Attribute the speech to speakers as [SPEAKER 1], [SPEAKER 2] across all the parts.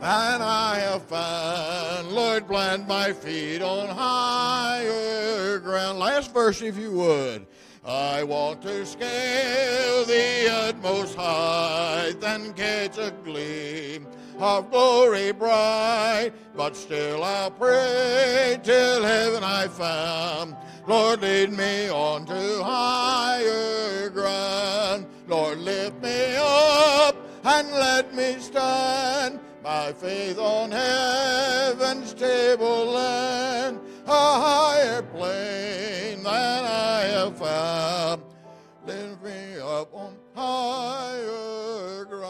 [SPEAKER 1] and I have found. Lord, plant my feet on higher ground. Last verse, if you would. I want to scale the utmost height and catch a gleam of glory bright, but still I'll pray till heaven I found. Lord, lead me on to higher ground. Lord, lift me up and let me stand by faith on heaven's tableland, a higher plane than I have found. Lift me up on higher ground.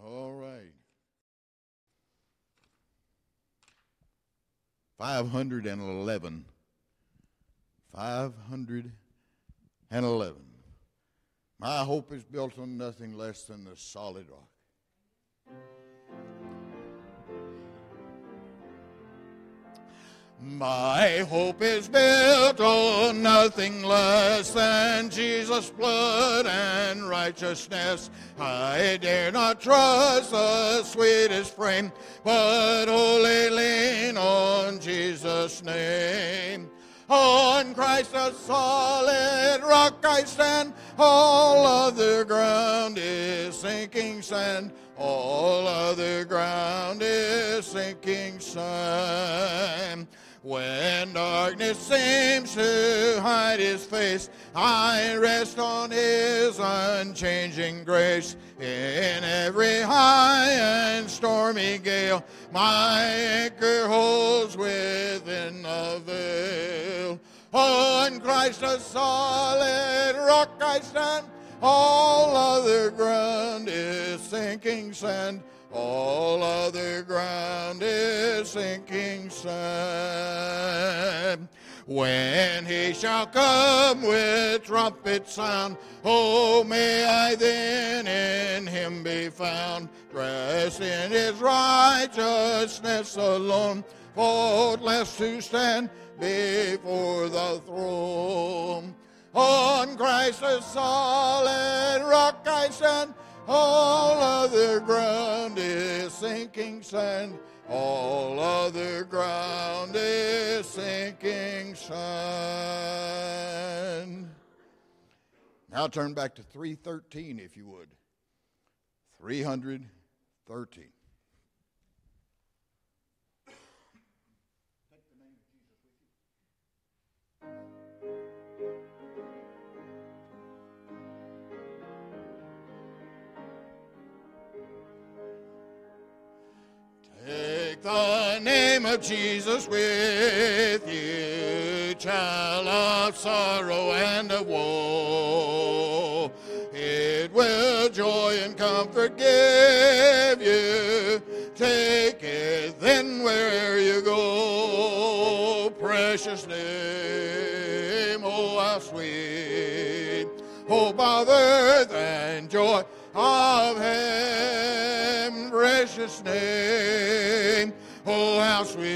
[SPEAKER 1] All right. 511. 511. My hope is built on nothing less than the solid rock. My hope is built on nothing less than Jesus' blood and righteousness. I dare not trust the sweetest frame, but only lean on Jesus' name. On Christ a solid rock I stand, all other ground is sinking sand. All other ground is sinking sand. When darkness seems to hide his face, I rest on his unchanging grace. In every high and stormy gale, my anchor holds within the veil. On Christ a solid rock I stand, all other ground is sinking sand. All other ground is sinking sand. When he shall come with trumpet sound, oh, may I then in him be found, dressed in his righteousness alone, faultless to stand before the throne. On Christ the solid rock I stand, all other ground is sinking sand. All other ground sinking sun. Now turn back to 313 if you would. 313. Take the name of Jesus with you, child of sorrow and of woe. It will joy and comfort give you. Take it then where you go. Precious name, oh how sweet. Oh, of earth and joy of heaven, precious name. Oh, how sweet.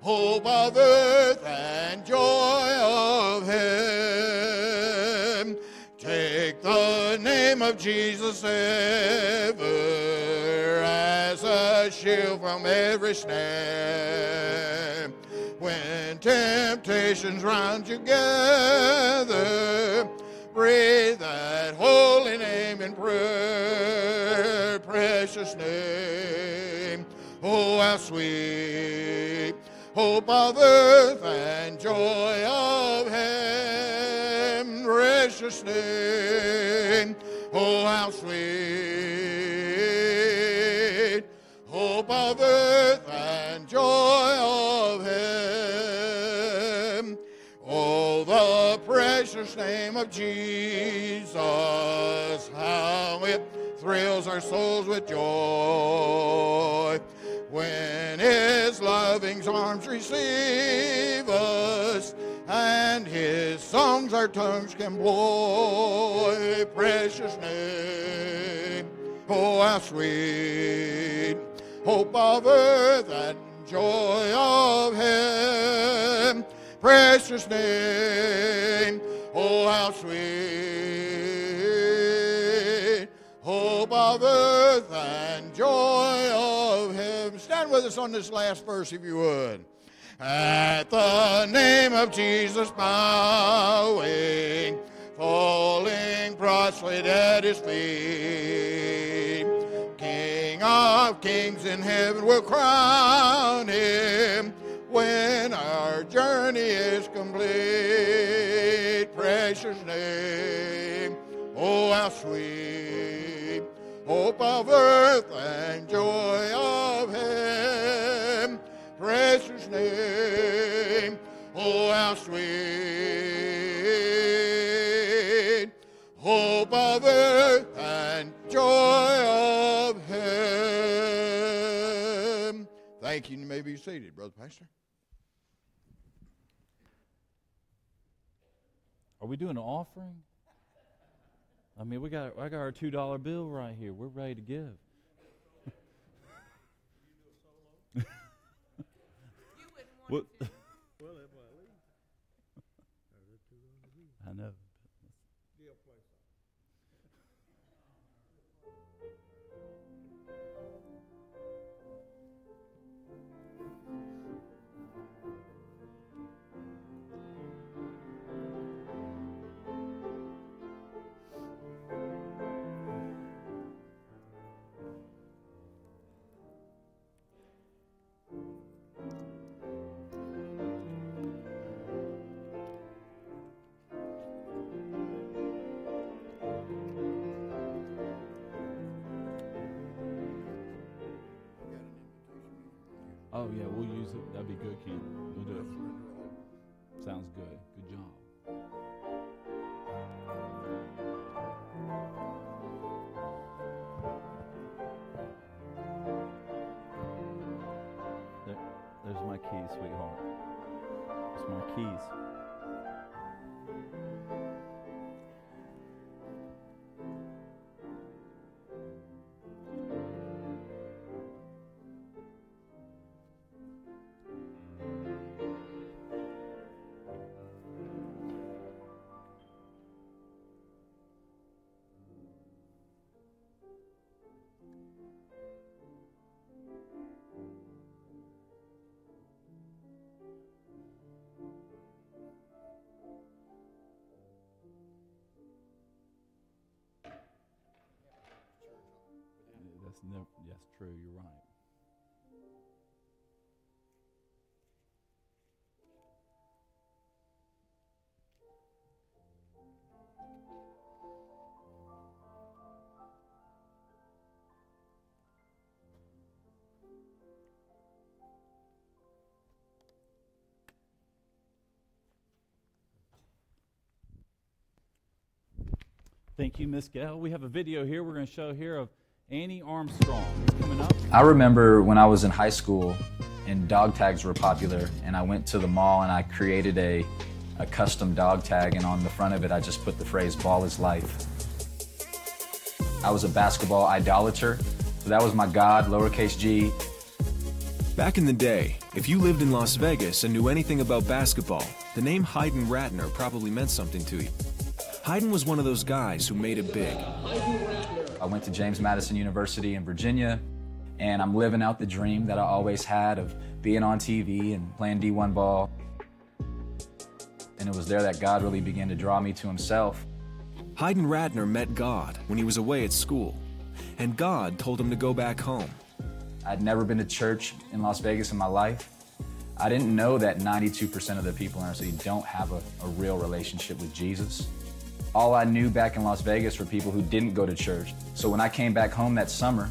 [SPEAKER 1] Hope of earth and joy of heaven. Take the name of Jesus ever as a shield from every snare. When temptations round you gather, breathe that holy name in prayer, precious name. Oh, how sweet, oh, hope of earth and joy of heaven, precious name. Oh, how sweet, oh, hope of earth precious name of Jesus, how it thrills our souls with joy. When his loving arms receive us, and his songs our tongues can blow. Precious name, oh, how sweet, hope of earth and joy of heaven precious name. Oh, how sweet. hope of earth and joy of heaven. Stand with us on this last verse if you would. At the name of Jesus bowing, falling prostrate at his feet. King of kings in heaven will crown him when our journey is complete. Precious name, oh how sweet, hope of earth and joy of heaven. Precious name, oh how sweet, hope of earth and joy of heaven. Thank you. You may be seated, Brother Pastor.
[SPEAKER 2] Are we doing an offering? I mean, we got I got our two dollar bill right here. We're ready to give. what? I Oh yeah, we'll use it. That'd be good, Keith. We'll do it. Sounds good. Good job. There, there's my keys, sweetheart. It's my keys. That's never. True. You're right. Thank you, Miss Gail. We have a video here we're going to show here of Annie Armstrong. It's coming up.
[SPEAKER 3] I remember when I was in high school and dog tags were popular, and I went to the mall and I created a, a custom dog tag, and on the front of it, I just put the phrase ball is life. I was a basketball idolater, so that was my God, lowercase g.
[SPEAKER 4] Back in the day, if you lived in Las Vegas and knew anything about basketball, the name Hayden Ratner probably meant something to you. Hayden was one of those guys who made it big.
[SPEAKER 3] I went to James Madison University in Virginia, and I'm living out the dream that I always had of being on TV and playing D1 ball. And it was there that God really began to draw me to Himself.
[SPEAKER 4] Hayden Ratner met God when he was away at school, and God told him to go back home.
[SPEAKER 3] I'd never been to church in Las Vegas in my life. I didn't know that 92% of the people in our city don't have a, a real relationship with Jesus. All I knew back in Las Vegas were people who didn't go to church. So when I came back home that summer,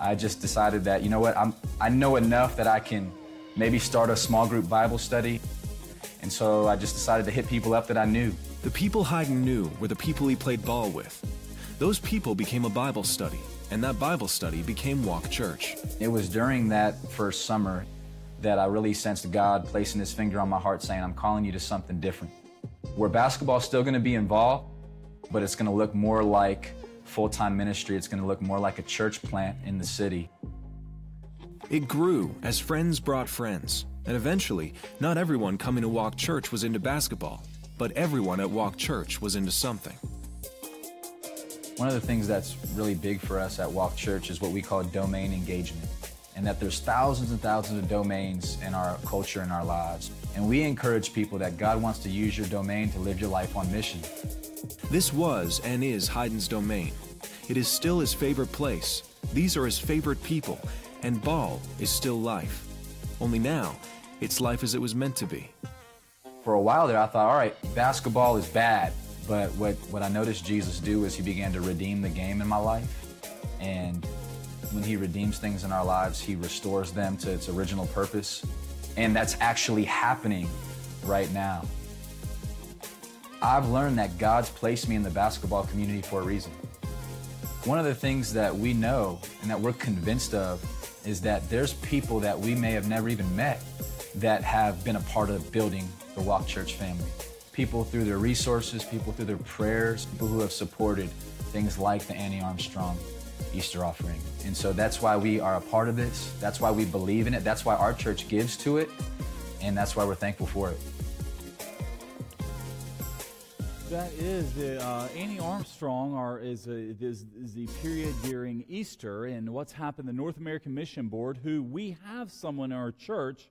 [SPEAKER 3] I just decided that, you know what, I'm, I know enough that I can maybe start a small group Bible study. And so I just decided to hit people up that I knew.
[SPEAKER 4] The people Hayden knew were the people he played ball with. Those people became a Bible study, and that Bible study became Walk Church.
[SPEAKER 3] It was during that first summer that I really sensed God placing his finger on my heart saying, I'm calling you to something different. Where basketball's still going to be involved, but it's going to look more like full time ministry. It's going to look more like a church plant in the city.
[SPEAKER 4] It grew as friends brought friends, and eventually, not everyone coming to Walk Church was into basketball, but everyone at Walk Church was into something.
[SPEAKER 3] One of the things that's really big for us at Walk Church is what we call domain engagement. And that there's thousands and thousands of domains in our culture and our lives. And we encourage people that God wants to use your domain to live your life on mission.
[SPEAKER 4] This was and is Hayden's domain. It is still his favorite place. These are his favorite people. And ball is still life. Only now, it's life as it was meant to be.
[SPEAKER 3] For a while there, I thought, all right, basketball is bad. But what, what I noticed Jesus do is he began to redeem the game in my life. And when he redeems things in our lives, he restores them to its original purpose. And that's actually happening right now. I've learned that God's placed me in the basketball community for a reason. One of the things that we know and that we're convinced of is that there's people that we may have never even met that have been a part of building the Walk Church family people through their resources, people through their prayers, people who have supported things like the Annie Armstrong Easter offering. And so that's why we are a part of this. That's why we believe in it. That's why our church gives to it. And that's why we're thankful for it.
[SPEAKER 2] That is the uh, Annie Armstrong, is, a, is, is the period during Easter, and what's happened. The North American Mission Board, who we have someone in our church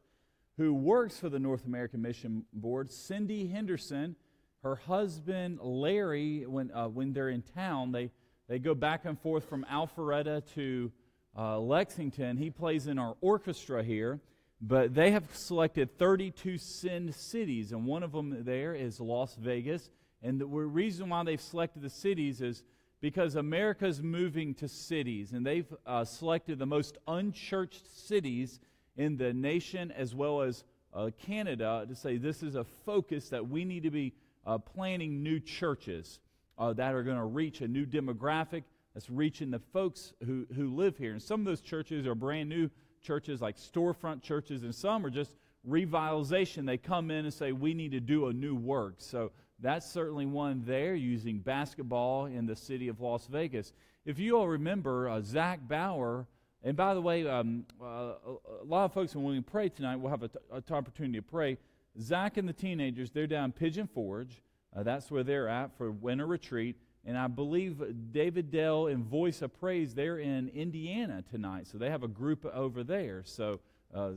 [SPEAKER 2] who works for the North American Mission Board, Cindy Henderson, her husband Larry, when, uh, when they're in town, they, they go back and forth from Alpharetta to uh, Lexington. He plays in our orchestra here, but they have selected 32 send cities, and one of them there is Las Vegas. And the reason why they've selected the cities is because America's moving to cities, and they've uh, selected the most unchurched cities in the nation as well as uh, Canada to say this is a focus that we need to be uh, planning new churches uh, that are going to reach a new demographic that's reaching the folks who, who live here. And some of those churches are brand new churches like storefront churches, and some are just revitalization. They come in and say, We need to do a new work. So that's certainly one there using basketball in the city of Las Vegas. If you all remember, uh, Zach Bauer and by the way, um, uh, a lot of folks, when we pray tonight, we'll have an opportunity to pray. Zach and the teenagers, they're down Pigeon Forge. Uh, that's where they're at for winter retreat. And I believe David Dell and Voice of Praise, they're in Indiana tonight. So they have a group over there. So, uh,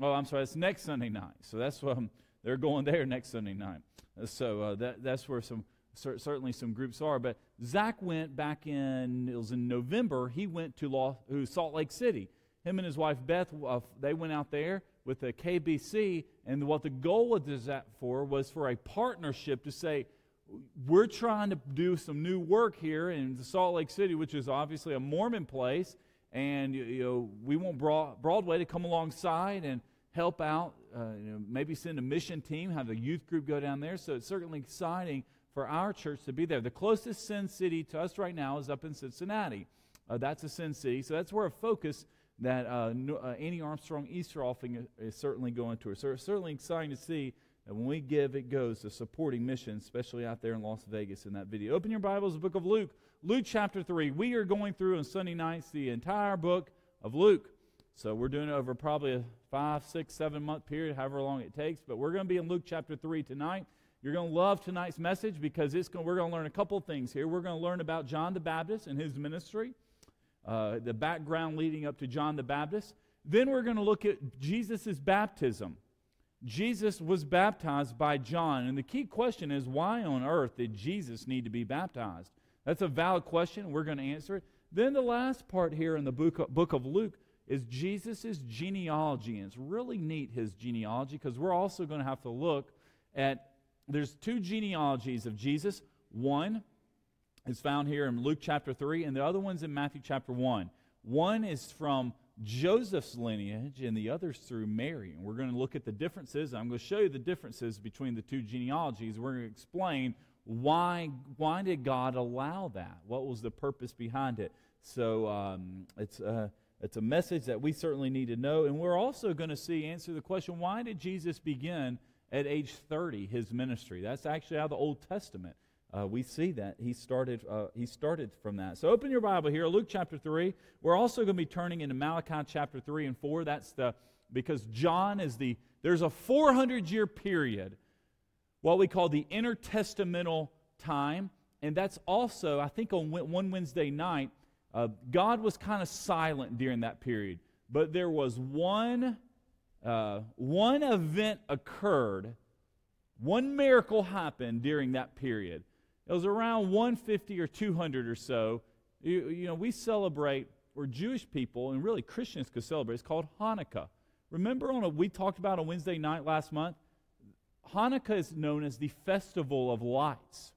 [SPEAKER 2] oh, I'm sorry, it's next Sunday night. So that's um, they're going there next Sunday night. So uh, that, that's where some certainly some groups are. But Zach went back in, it was in November, he went to Salt Lake City. Him and his wife Beth, uh, they went out there with the KBC, and what the goal of that for was for a partnership to say, we're trying to do some new work here in Salt Lake City, which is obviously a Mormon place, and you know we want Broadway to come alongside and help out. Uh, you know, maybe send a mission team, have a youth group go down there. So it's certainly exciting for our church to be there. The closest send city to us right now is up in Cincinnati. Uh, that's a send city. So that's where a focus that uh, uh, Annie Armstrong Easter offering is certainly going to. So it's certainly exciting to see that when we give, it goes to supporting missions, especially out there in Las Vegas in that video. Open your Bibles, the book of Luke, Luke chapter 3. We are going through on Sunday nights the entire book of Luke. So we're doing it over probably a five, six, seven month period, however long it takes. But we're going to be in Luke chapter 3 tonight. You're going to love tonight's message because it's going, we're going to learn a couple things here. We're going to learn about John the Baptist and his ministry, uh, the background leading up to John the Baptist. Then we're going to look at Jesus' baptism. Jesus was baptized by John. And the key question is why on earth did Jesus need to be baptized? That's a valid question. We're going to answer it. Then the last part here in the book of, book of Luke is Jesus' genealogy. And it's really neat, his genealogy, because we're also going to have to look at there's two genealogies of Jesus. One is found here in Luke chapter 3, and the other one's in Matthew chapter 1. One is from Joseph's lineage, and the other's through Mary. And we're going to look at the differences. I'm going to show you the differences between the two genealogies. We're going to explain why, why did God allow that? What was the purpose behind it? So um, it's, a, it's a message that we certainly need to know. And we're also going to see, answer the question why did Jesus begin at age 30 his ministry. That's actually of the Old Testament. Uh, we see that he started uh, he started from that. So open your Bible here, Luke chapter three. We're also going to be turning into Malachi chapter three and four. That's the because John is the there's a 400 year period, what we call the intertestamental time, and that's also, I think, on one Wednesday night, uh, God was kind of silent during that period. But there was one, uh, one event occurred, one miracle happened during that period. It was around 150 or 200 or so. You, you know, we celebrate, or Jewish people, and really Christians could celebrate, it's called Hanukkah. Remember on a, we talked about on Wednesday night last month? Hanukkah is known as the festival of lights.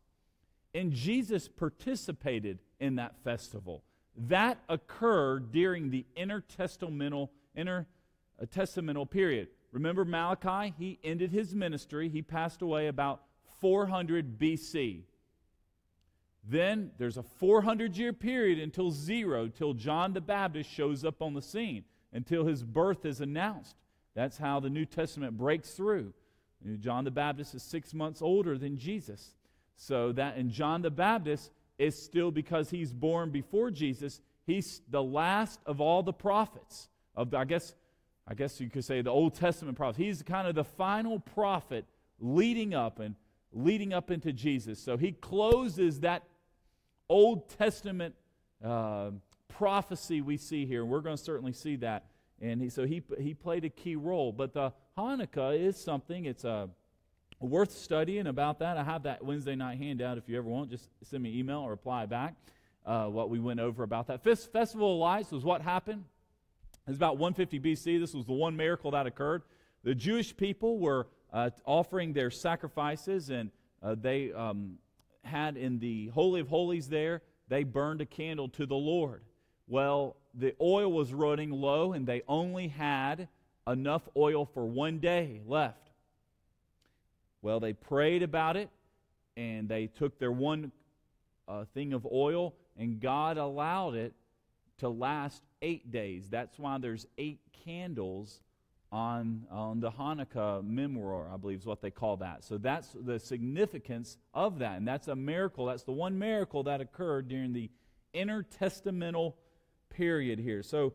[SPEAKER 2] And Jesus participated in that festival. That occurred during the intertestamental, intertestamental uh, period. Remember Malachi? He ended his ministry. He passed away about 400 BC. Then there's a 400 year period until zero, till John the Baptist shows up on the scene, until his birth is announced. That's how the New Testament breaks through. John the Baptist is six months older than Jesus. So that, and John the Baptist is still because he's born before Jesus, he's the last of all the prophets. Of I guess, I guess you could say the Old Testament prophets. He's kind of the final prophet leading up and leading up into Jesus. So he closes that Old Testament uh, prophecy we see here. We're going to certainly see that. And he, so he, he played a key role. But the Hanukkah is something, it's a worth studying about that. I have that Wednesday night handout if you ever want. Just send me an email or reply back uh, what we went over about that. Festival of Lights was what happened. It's about 150 BC. This was the one miracle that occurred. The Jewish people were uh, offering their sacrifices, and uh, they um, had in the Holy of Holies there, they burned a candle to the Lord. Well, the oil was running low, and they only had enough oil for one day left. Well, they prayed about it and they took their one uh, thing of oil, and God allowed it to last eight days. That's why there's eight candles on, on the Hanukkah menorah, I believe is what they call that. So that's the significance of that. And that's a miracle. That's the one miracle that occurred during the intertestamental period here. So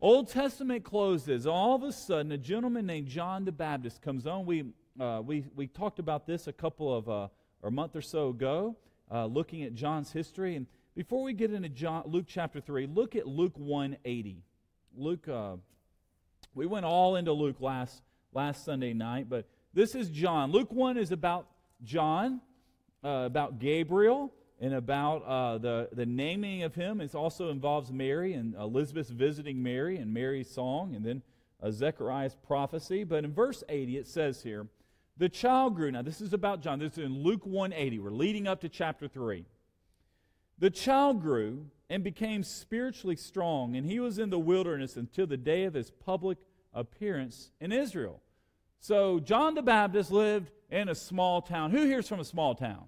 [SPEAKER 2] Old Testament closes. All of a sudden, a gentleman named John the Baptist comes on. We uh, we, we talked about this a couple of, uh, or a month or so ago, uh, looking at John's history. And before we get into John, Luke chapter 3, look at Luke 180. Luke, uh, we went all into Luke last, last Sunday night, but this is John. Luke 1 is about John, uh, about Gabriel, and about uh, the, the naming of him. It also involves Mary and Elizabeth visiting Mary and Mary's song, and then Zechariah's prophecy. But in verse 80, it says here, the child grew. Now, this is about John. This is in Luke 180. We're leading up to chapter 3. The child grew and became spiritually strong, and he was in the wilderness until the day of his public appearance in Israel. So, John the Baptist lived in a small town. Who here's from a small town?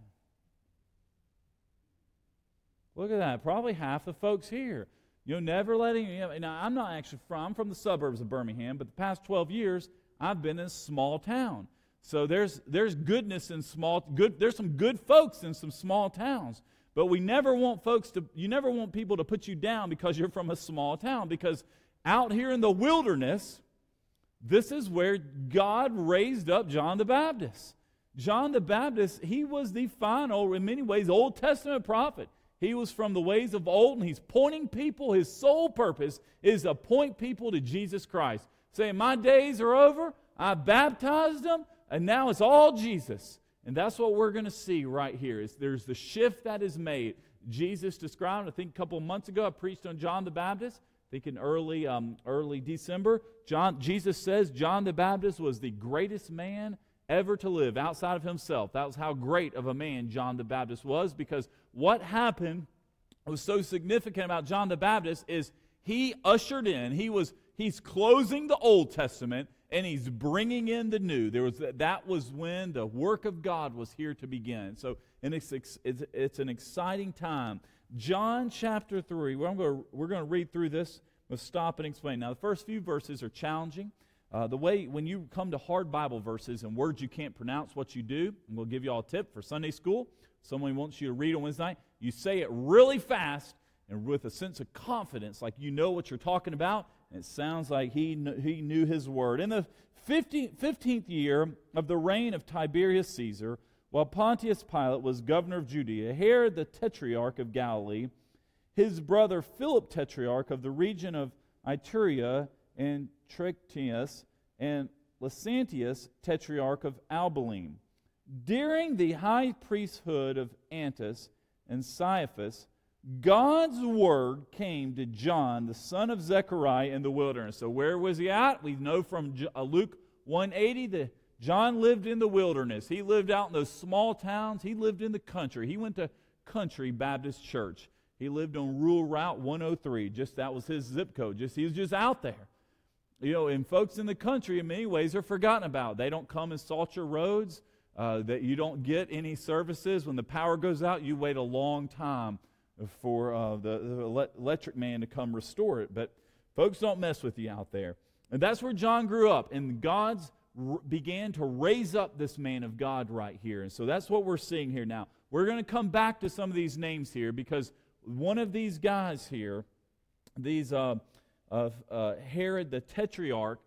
[SPEAKER 2] Look at that. Probably half the folks here. You know, never letting, you know, now I'm not actually from, I'm from the suburbs of Birmingham, but the past 12 years, I've been in a small town. So there's, there's goodness in small, good, there's some good folks in some small towns. But we never want folks to, you never want people to put you down because you're from a small town. Because out here in the wilderness, this is where God raised up John the Baptist. John the Baptist, he was the final, in many ways, Old Testament prophet. He was from the ways of old, and he's pointing people, his sole purpose is to point people to Jesus Christ. Saying, My days are over, I baptized them, and now it's all Jesus. And that's what we're going to see right here. Is there's the shift that is made. Jesus described, I think a couple months ago, I preached on John the Baptist. I think in early, um, early December, John, Jesus says John the Baptist was the greatest man ever to live outside of himself. That was how great of a man John the Baptist was because what happened was so significant about John the Baptist is he ushered in, he was he's closing the Old Testament and he's bringing in the new. There was that was when the work of God was here to begin. So, and it's, it's, it's an exciting time. John chapter three. We're going to, we're going to read through this. We'll stop and explain. Now, the first few verses are challenging. Uh, the way when you come to hard Bible verses and words you can't pronounce, what you do, and we'll give you all a tip for Sunday school. Someone wants you to read on Wednesday night. You say it really fast and with a sense of confidence, like you know what you're talking about, it sounds like he, kn- he knew his word. In the 15th, 15th year of the reign of Tiberius Caesar, while Pontius Pilate was governor of Judea, Herod the tetrarch of Galilee, his brother Philip tetrarch of the region of Iturea and Trachonitis, and Lysanias tetrarch of Abilene. During the high priesthood of Annas and Caiaphas, God's word came to John, the son of Zechariah, in the wilderness. So, where was he at? We know from uh, Luke 180 that John lived in the wilderness. He lived out in those small towns. He lived in the country. He went to Country Baptist Church. He lived on Rural Route 103. Just that was his zip code. Just he was just out there. You know, and folks in the country, in many ways, are forgotten about. They don't come and salt your roads. Uh, that you don't get any services when the power goes out. You wait a long time for uh, the, the electric man to come restore it. But folks don't mess with you out there. And that's where John grew up. And God's r- began to raise up this man of God right here. And so that's what we're seeing here now. We're going to come back to some of these names here because one of these guys here, these uh, uh, Herod the Tetrarch,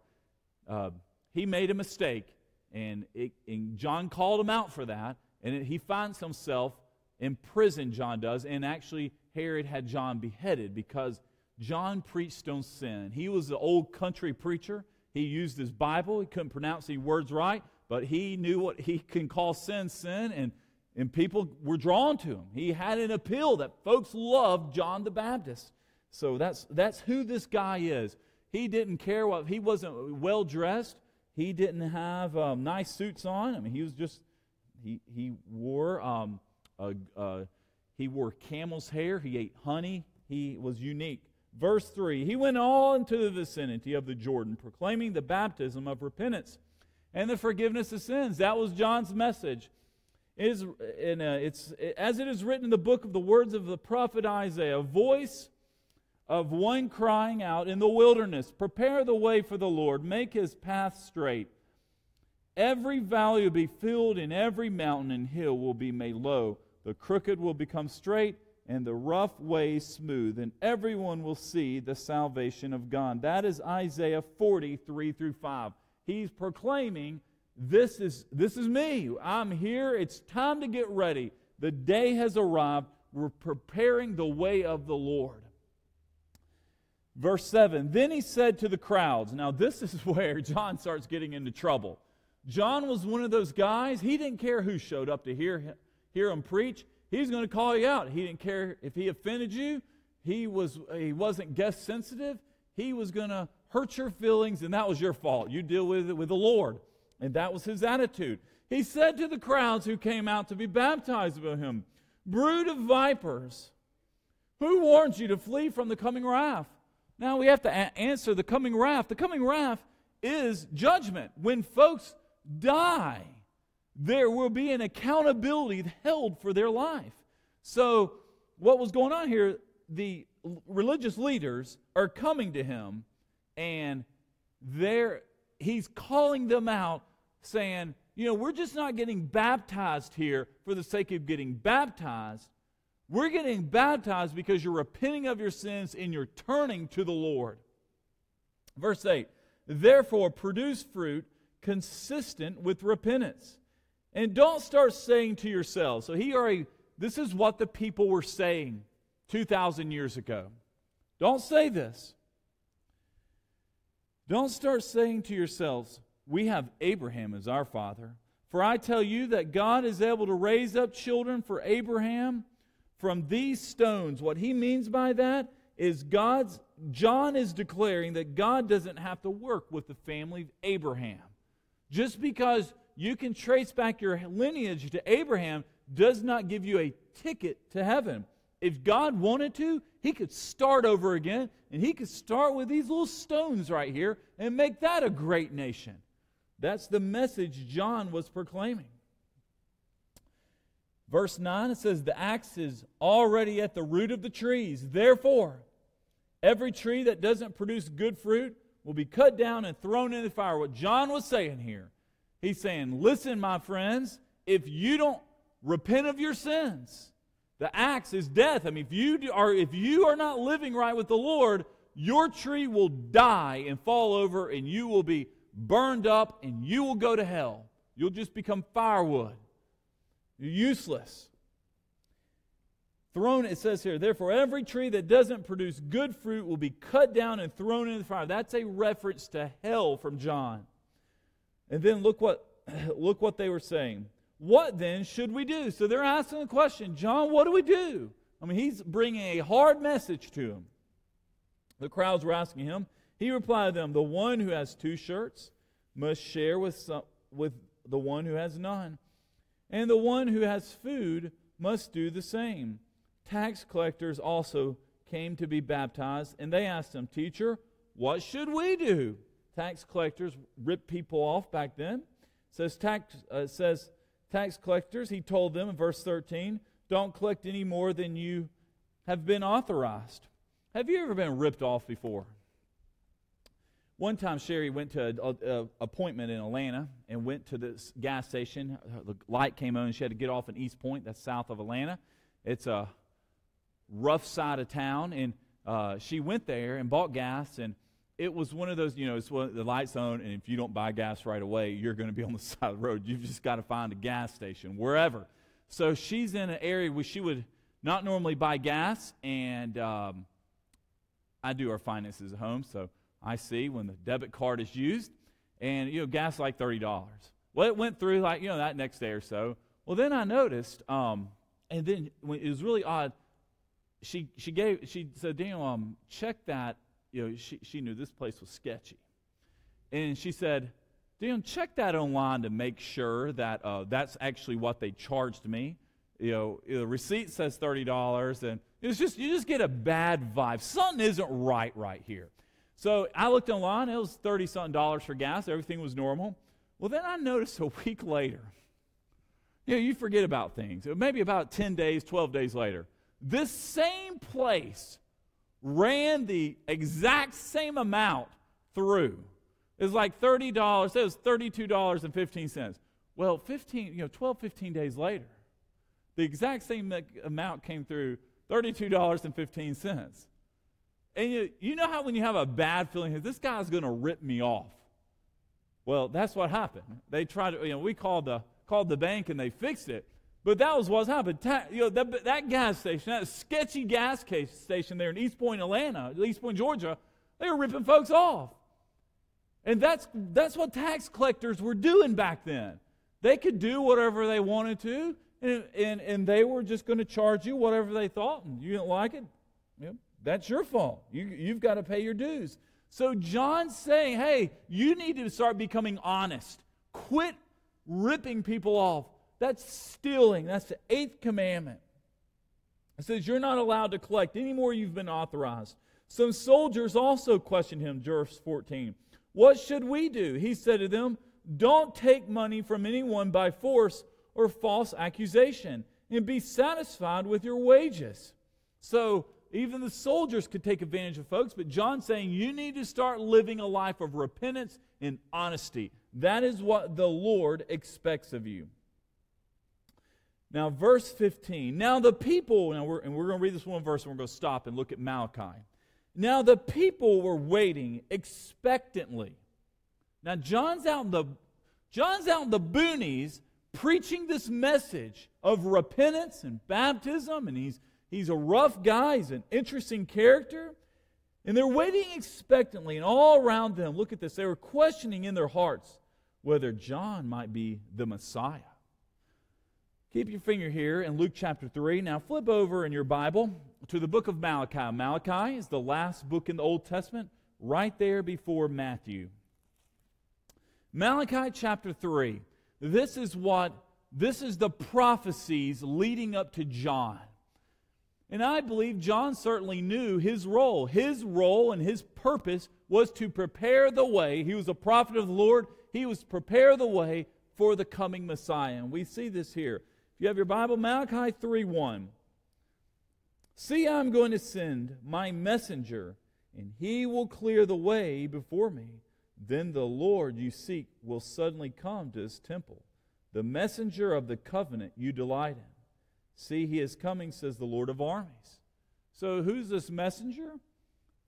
[SPEAKER 2] uh, he made a mistake. And, it, and John called him out for that. And it, he finds himself in prison, John does, and actually Herod had John beheaded because John preached on sin. He was an old country preacher. He used his Bible. He couldn't pronounce any words right, but he knew what he can call sin, sin, and, and people were drawn to him. He had an appeal that folks loved John the Baptist. So that's, that's who this guy is. He didn't care what, he wasn't well dressed. He didn't have um, nice suits on. I mean, he was just, he, he wore um, uh, uh, he wore camel's hair. He ate honey. He was unique. Verse 3 He went all into the vicinity of the Jordan, proclaiming the baptism of repentance and the forgiveness of sins. That was John's message. Is, in a, it's, as it is written in the book of the words of the prophet Isaiah, a voice of one crying out in the wilderness, Prepare the way for the Lord, make his path straight. Every valley will be filled, and every mountain and hill will be made low. The crooked will become straight, and the rough ways smooth, and everyone will see the salvation of God. That is Isaiah 43 through 5. He's proclaiming, This is, this is me. I'm here. It's time to get ready. The day has arrived. We're preparing the way of the Lord. Verse 7 Then he said to the crowds, Now, this is where John starts getting into trouble. John was one of those guys, he didn't care who showed up to hear him hear him preach, he's going to call you out. He didn't care if he offended you. He, was, he wasn't guest sensitive. He was going to hurt your feelings, and that was your fault. You deal with it with the Lord. And that was his attitude. He said to the crowds who came out to be baptized by him, Brood of vipers, who warns you to flee from the coming wrath? Now we have to a- answer the coming wrath. The coming wrath is judgment. When folks die, there will be an accountability held for their life. So, what was going on here, the religious leaders are coming to him and they're, he's calling them out saying, you know, we're just not getting baptized here for the sake of getting baptized. We're getting baptized because you're repenting of your sins and you're turning to the Lord. Verse 8, therefore produce fruit consistent with repentance. And don't start saying to yourselves, so he already, this is what the people were saying 2,000 years ago. Don't say this. Don't start saying to yourselves, we have Abraham as our father. For I tell you that God is able to raise up children for Abraham from these stones. What he means by that is God's, John is declaring that God doesn't have to work with the family of Abraham. Just because you can trace back your lineage to Abraham does not give you a ticket to heaven. If God wanted to, he could start over again and he could start with these little stones right here and make that a great nation. That's the message John was proclaiming. Verse 9 it says, The axe is already at the root of the trees. Therefore, every tree that doesn't produce good fruit will be cut down and thrown in the fire. What John was saying here He's saying, Listen, my friends, if you don't repent of your sins, the axe is death. I mean, if you are, if you are not living right with the Lord, your tree will die and fall over, and you will be burned up, and you will go to hell. You'll just become firewood. You're useless. Thrown, it says here, therefore, every tree that doesn't produce good fruit will be cut down and thrown into the fire. That's a reference to hell from John. And then look what, look what they were saying. What then should we do? So they're asking the question, John, what do we do? I mean, he's bringing a hard message to them. The crowds were asking him. He replied to them, The one who has two shirts must share with, some, with the one who has none. And the one who has food must do the same. Tax collectors also came to be baptized, and they asked him, Teacher, what should we do? Tax collectors ripped people off back then. It says tax uh, says tax collectors. He told them in verse 13, "Don't collect any more than you have been authorized." Have you ever been ripped off before? One time, Sherry went to an appointment in Atlanta and went to this gas station. The light came on, and she had to get off in East Point, that's south of Atlanta. It's a rough side of town, and uh, she went there and bought gas, and it was one of those, you know, it's one, the lights on, and if you don't buy gas right away, you're going to be on the side of the road. You've just got to find a gas station wherever. So she's in an area where she would not normally buy gas, and um, I do our finances at home, so I see when the debit card is used, and you know, gas like thirty dollars. Well, it went through like you know that next day or so. Well, then I noticed, um, and then it was really odd. She she gave she said, Daniel, um, check that. You know, she she knew this place was sketchy, and she said, Daniel, check that online to make sure that uh, that's actually what they charged me. You know, the receipt says thirty dollars, and it's just you just get a bad vibe. Something isn't right right here. So I looked online, it was 30 something dollars for gas, everything was normal. Well, then I noticed a week later, you know, you forget about things. Maybe about 10 days, 12 days later, this same place ran the exact same amount through. It was like $30, it was $32.15. Well, 15, you know, 12, 15 days later, the exact same amount came through $32.15. And you, you know how when you have a bad feeling, this guy's going to rip me off. Well, that's what happened. They tried to, you know, we called the, called the bank and they fixed it. But that was what happened. You know, that, that gas station, that sketchy gas station there in East Point, Atlanta, East Point, Georgia, they were ripping folks off. And that's, that's what tax collectors were doing back then. They could do whatever they wanted to, and, and, and they were just going to charge you whatever they thought, and you didn't like it. That's your fault. You, you've got to pay your dues. So John's saying, hey, you need to start becoming honest. Quit ripping people off. That's stealing. That's the eighth commandment. It says you're not allowed to collect any more you've been authorized. Some soldiers also questioned him, verse 14. What should we do? He said to them, Don't take money from anyone by force or false accusation, and be satisfied with your wages. So even the soldiers could take advantage of folks, but John's saying you need to start living a life of repentance and honesty. That is what the Lord expects of you. Now, verse 15. Now, the people, now we're, and we're going to read this one verse and we're going to stop and look at Malachi. Now, the people were waiting expectantly. Now, John's out in the, John's out in the boonies preaching this message of repentance and baptism, and he's He's a rough guy, he's an interesting character. And they're waiting expectantly, and all around them, look at this, they were questioning in their hearts whether John might be the Messiah. Keep your finger here in Luke chapter 3. Now flip over in your Bible to the book of Malachi. Malachi is the last book in the Old Testament, right there before Matthew. Malachi chapter 3. This is what, this is the prophecies leading up to John. And I believe John certainly knew his role. His role and his purpose was to prepare the way. He was a prophet of the Lord. He was prepare the way for the coming Messiah. And we see this here. If you have your Bible, Malachi 3 1. See, I'm going to send my messenger, and he will clear the way before me. Then the Lord you seek will suddenly come to his temple, the messenger of the covenant you delight in. See, he is coming, says the Lord of armies. So, who's this messenger?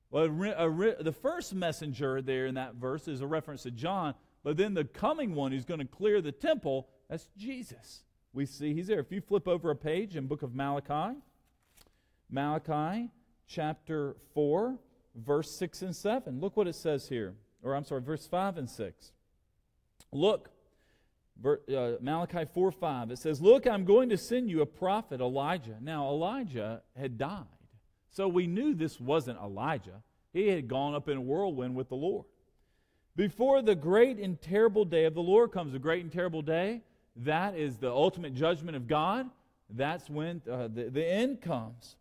[SPEAKER 2] Well, the first messenger there in that verse is a reference to John, but then the coming one who's going to clear the temple, that's Jesus. We see he's there. If you flip over a page in book of Malachi, Malachi chapter 4, verse 6 and 7. Look what it says here. Or I'm sorry, verse 5 and 6. Look, uh, Malachi 4 5, it says, Look, I'm going to send you a prophet, Elijah. Now, Elijah had died. So we knew this wasn't Elijah. He had gone up in a whirlwind with the Lord. Before the great and terrible day of the Lord comes, a great and terrible day, that is the ultimate judgment of God. That's when uh, the, the end comes.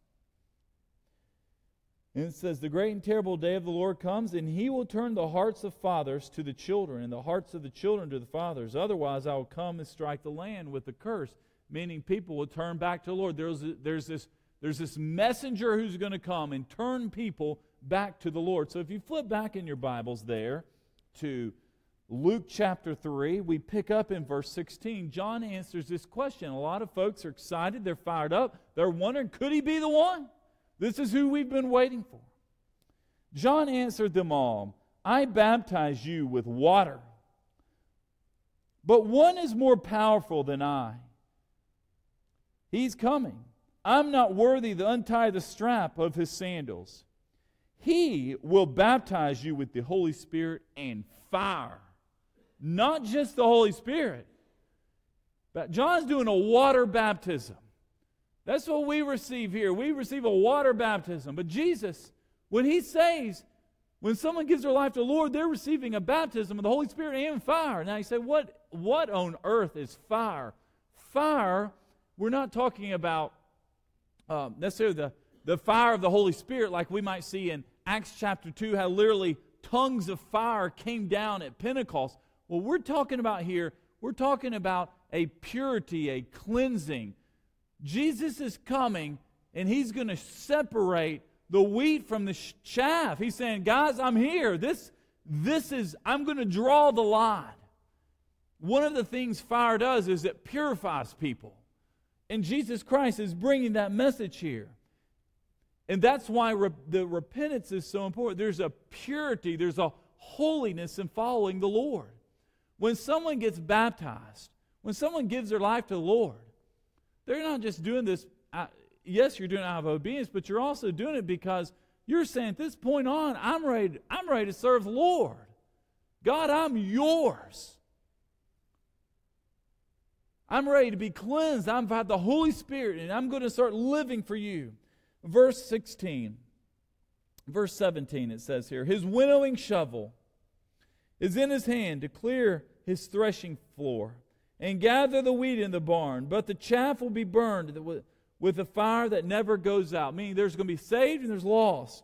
[SPEAKER 2] And it says, The great and terrible day of the Lord comes, and he will turn the hearts of fathers to the children, and the hearts of the children to the fathers. Otherwise, I will come and strike the land with a curse, meaning people will turn back to the Lord. There's, there's, this, there's this messenger who's going to come and turn people back to the Lord. So if you flip back in your Bibles there to Luke chapter 3, we pick up in verse 16. John answers this question. A lot of folks are excited, they're fired up, they're wondering, could he be the one? This is who we've been waiting for. John answered them all I baptize you with water, but one is more powerful than I. He's coming. I'm not worthy to untie the strap of his sandals. He will baptize you with the Holy Spirit and fire. Not just the Holy Spirit, but John's doing a water baptism. That's what we receive here. We receive a water baptism. But Jesus, when he says, when someone gives their life to the Lord, they're receiving a baptism of the Holy Spirit and fire. Now you say, what, what on earth is fire? Fire, we're not talking about um, necessarily the, the fire of the Holy Spirit like we might see in Acts chapter 2, how literally tongues of fire came down at Pentecost. What we're talking about here, we're talking about a purity, a cleansing, Jesus is coming and he's going to separate the wheat from the chaff. He's saying, guys, I'm here. This, this is, I'm going to draw the line. One of the things fire does is it purifies people. And Jesus Christ is bringing that message here. And that's why re- the repentance is so important. There's a purity, there's a holiness in following the Lord. When someone gets baptized, when someone gives their life to the Lord, they're not just doing this, yes, you're doing it out of obedience, but you're also doing it because you're saying, at this point on, I'm ready, I'm ready to serve the Lord. God, I'm yours. I'm ready to be cleansed. I've had the Holy Spirit, and I'm going to start living for you. Verse 16, verse 17, it says here His winnowing shovel is in his hand to clear his threshing floor and gather the wheat in the barn, but the chaff will be burned with a fire that never goes out. Meaning there's going to be saved and there's lost.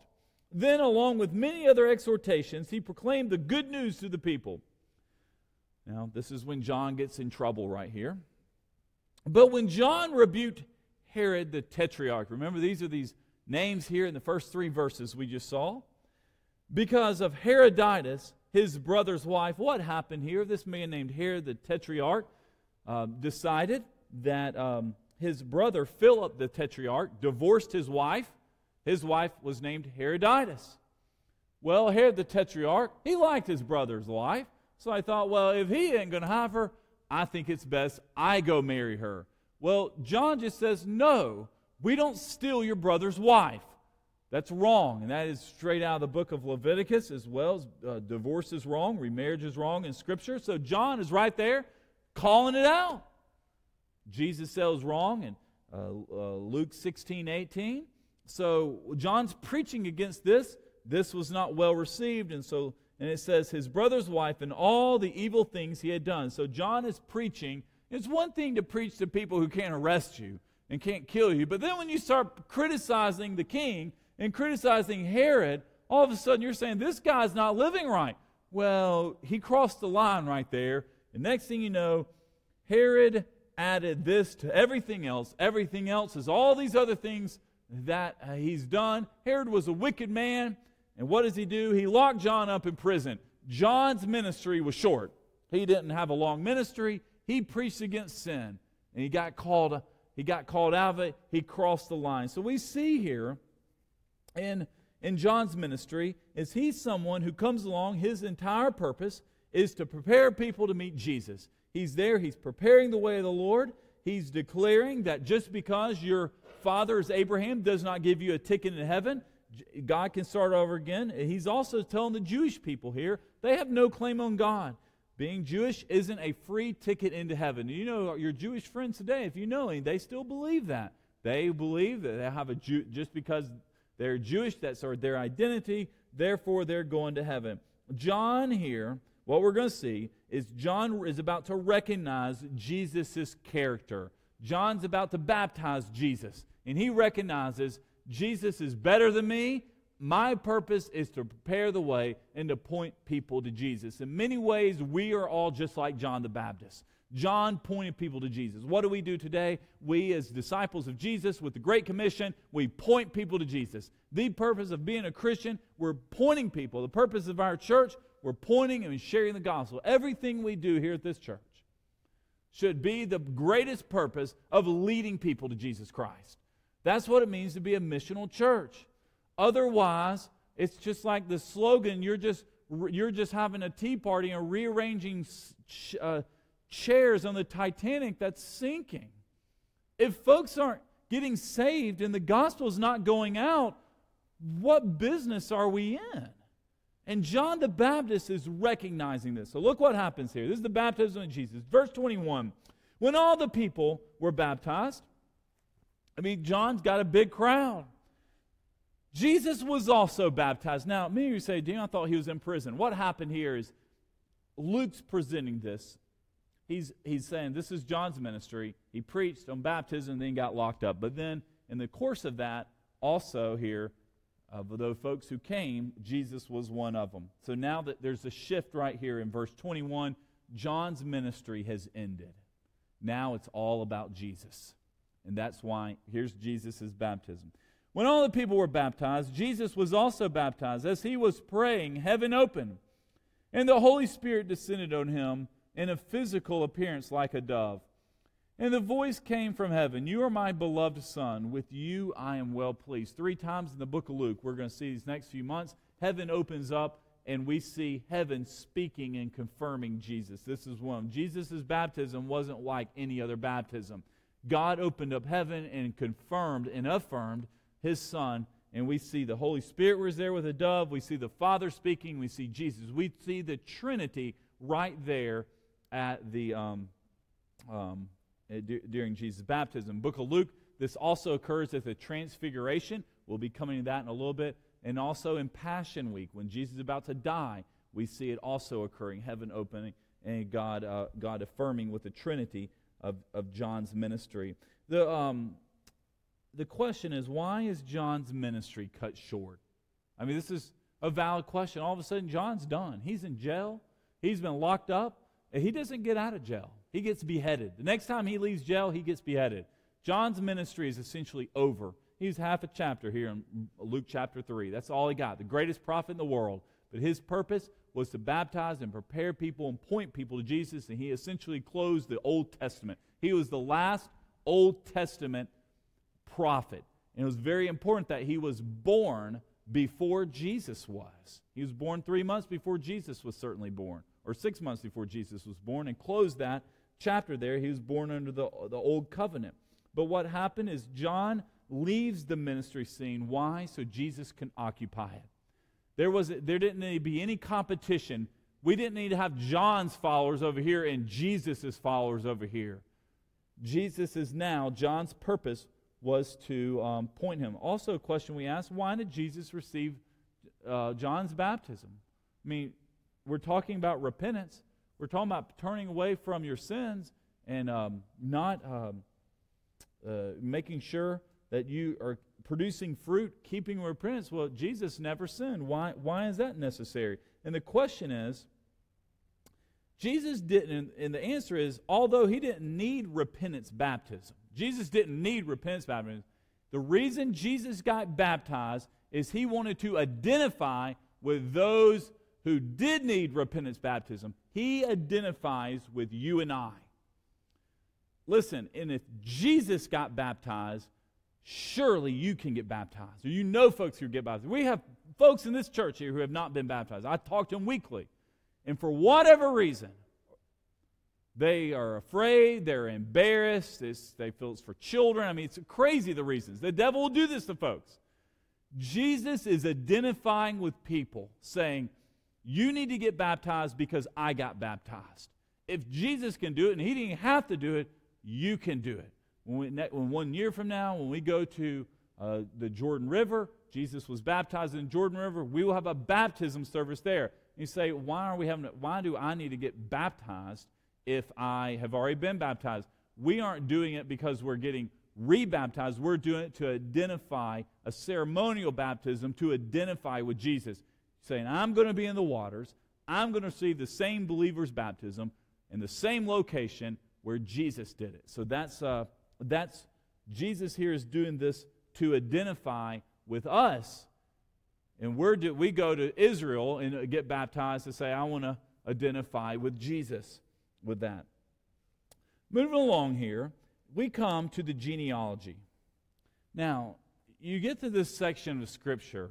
[SPEAKER 2] Then, along with many other exhortations, he proclaimed the good news to the people. Now, this is when John gets in trouble right here. But when John rebuked Herod the Tetrarch, remember these are these names here in the first three verses we just saw. Because of Herodias, his brother's wife, what happened here? This man named Herod the Tetrarch uh, decided that um, his brother Philip the Tetrarch divorced his wife. His wife was named Herodias. Well, Herod the Tetrarch, he liked his brother's wife. So I thought, well, if he ain't going to have her, I think it's best I go marry her. Well, John just says, no, we don't steal your brother's wife. That's wrong. And that is straight out of the book of Leviticus as well. As, uh, divorce is wrong, remarriage is wrong in Scripture. So John is right there calling it out. Jesus says wrong in uh, uh, Luke 16, 18. So John's preaching against this. This was not well received. And so, and it says his brother's wife and all the evil things he had done. So John is preaching. It's one thing to preach to people who can't arrest you and can't kill you. But then when you start criticizing the king and criticizing Herod, all of a sudden you're saying, this guy's not living right. Well, he crossed the line right there. And next thing you know, Herod added this to everything else. Everything else is all these other things that uh, he's done. Herod was a wicked man. And what does he do? He locked John up in prison. John's ministry was short. He didn't have a long ministry. He preached against sin. And he got called, he got called out of it. He crossed the line. So we see here in, in John's ministry is he's someone who comes along, his entire purpose is to prepare people to meet Jesus. He's there, he's preparing the way of the Lord. he's declaring that just because your father is Abraham does not give you a ticket into heaven. God can start over again. He's also telling the Jewish people here they have no claim on God. Being Jewish isn't a free ticket into heaven. You know, your Jewish friends today, if you know any, they still believe that. They believe that they have a Jew, just because they're Jewish, that's their identity, therefore they're going to heaven. John here, what we're going to see is John is about to recognize Jesus' character. John's about to baptize Jesus, and he recognizes Jesus is better than me. My purpose is to prepare the way and to point people to Jesus. In many ways, we are all just like John the Baptist. John pointed people to Jesus. What do we do today? We, as disciples of Jesus, with the Great Commission, we point people to Jesus. The purpose of being a Christian, we're pointing people. The purpose of our church, we're pointing and sharing the gospel. Everything we do here at this church should be the greatest purpose of leading people to Jesus Christ. That's what it means to be a missional church. Otherwise, it's just like the slogan you're just you're just having a tea party and rearranging uh, chairs on the Titanic that's sinking. If folks aren't getting saved and the gospel is not going out, what business are we in? And John the Baptist is recognizing this. So look what happens here. This is the baptism of Jesus. Verse 21. When all the people were baptized, I mean, John's got a big crowd. Jesus was also baptized. Now, many of you say, Dean, I thought he was in prison. What happened here is Luke's presenting this. He's, he's saying this is John's ministry. He preached on baptism, then got locked up. But then, in the course of that, also here, uh, of those folks who came, Jesus was one of them. So now that there's a shift right here in verse 21, John's ministry has ended. Now it's all about Jesus. And that's why here's Jesus' baptism. When all the people were baptized, Jesus was also baptized. As he was praying, heaven opened, and the Holy Spirit descended on him in a physical appearance like a dove. And the voice came from heaven You are my beloved Son. With you I am well pleased. Three times in the book of Luke, we're going to see these next few months, heaven opens up and we see heaven speaking and confirming Jesus. This is one. Jesus' baptism wasn't like any other baptism. God opened up heaven and confirmed and affirmed his Son. And we see the Holy Spirit was there with a dove. We see the Father speaking. We see Jesus. We see the Trinity right there at the um, um, uh, during Jesus' baptism. Book of Luke, this also occurs at the Transfiguration. We'll be coming to that in a little bit. And also in Passion Week, when Jesus is about to die, we see it also occurring, heaven opening and God, uh, God affirming with the Trinity of, of John's ministry. The, um, the question is, why is John's ministry cut short? I mean, this is a valid question. All of a sudden, John's done. He's in jail, he's been locked up, he doesn't get out of jail. He gets beheaded. The next time he leaves jail, he gets beheaded. John's ministry is essentially over. He's half a chapter here in Luke chapter 3. That's all he got. The greatest prophet in the world. But his purpose was to baptize and prepare people and point people to Jesus, and he essentially closed the Old Testament. He was the last Old Testament prophet. And it was very important that he was born before Jesus was. He was born three months before Jesus was certainly born, or six months before Jesus was born, and closed that chapter there, he was born under the, the old covenant. But what happened is John leaves the ministry scene. Why? So Jesus can occupy it. There, was, there didn't need to be any competition. We didn't need to have John's followers over here and Jesus' followers over here. Jesus is now, John's purpose was to um, point him. Also, a question we asked why did Jesus receive uh, John's baptism? I mean, we're talking about repentance. We're talking about turning away from your sins and um, not um, uh, making sure that you are producing fruit, keeping repentance. Well, Jesus never sinned. Why, why is that necessary? And the question is Jesus didn't, and the answer is although he didn't need repentance baptism, Jesus didn't need repentance baptism. The reason Jesus got baptized is he wanted to identify with those who did need repentance baptism he identifies with you and I. Listen, and if Jesus got baptized, surely you can get baptized. Or you know folks who get baptized. We have folks in this church here who have not been baptized. I talk to them weekly. And for whatever reason, They are afraid, they're embarrassed, it's, they feel it's for children. I mean, it's crazy the reasons. The devil will do this to folks. Jesus is identifying with people, saying, You need to get baptized because I got baptized. If Jesus can do it and he didn't have to do it, you can do it. When, we, when one year from now, when we go to uh, the Jordan River, Jesus was baptized in Jordan River, we will have a baptism service there. You say, why are we having? Why do I need to get baptized if I have already been baptized? We aren't doing it because we're getting rebaptized. We're doing it to identify a ceremonial baptism to identify with Jesus, saying, "I'm going to be in the waters. I'm going to receive the same believer's baptism in the same location where Jesus did it." So that's uh, that's Jesus here is doing this to identify with us and we're do, we go to Israel and get baptized to say, I want to identify with Jesus with that. Moving along here, we come to the genealogy. Now, you get to this section of Scripture,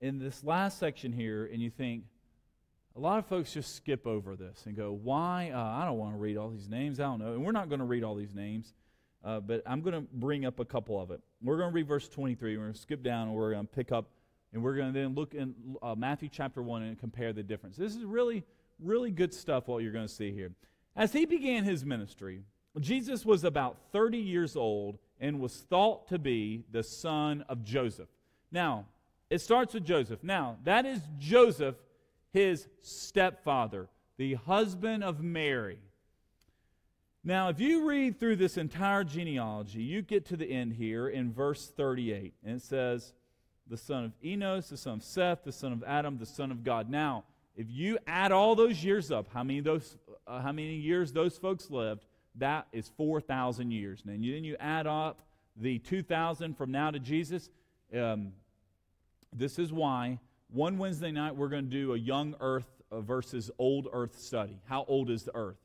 [SPEAKER 2] in this last section here, and you think, a lot of folks just skip over this and go, Why? Uh, I don't want to read all these names. I don't know. And we're not going to read all these names, uh, but I'm going to bring up a couple of it. We're going to read verse 23. We're going to skip down and we're going to pick up and we're going to then look in uh, Matthew chapter 1 and compare the difference. This is really, really good stuff, what you're going to see here. As he began his ministry, Jesus was about 30 years old and was thought to be the son of Joseph. Now, it starts with Joseph. Now, that is Joseph, his stepfather, the husband of Mary. Now, if you read through this entire genealogy, you get to the end here in verse 38, and it says, the son of Enos, the son of Seth, the son of Adam, the son of God. Now, if you add all those years up, how many those, uh, how many years those folks lived? That is four thousand years. And then you add up the two thousand from now to Jesus. Um, this is why one Wednesday night we're going to do a young Earth versus old Earth study. How old is the Earth?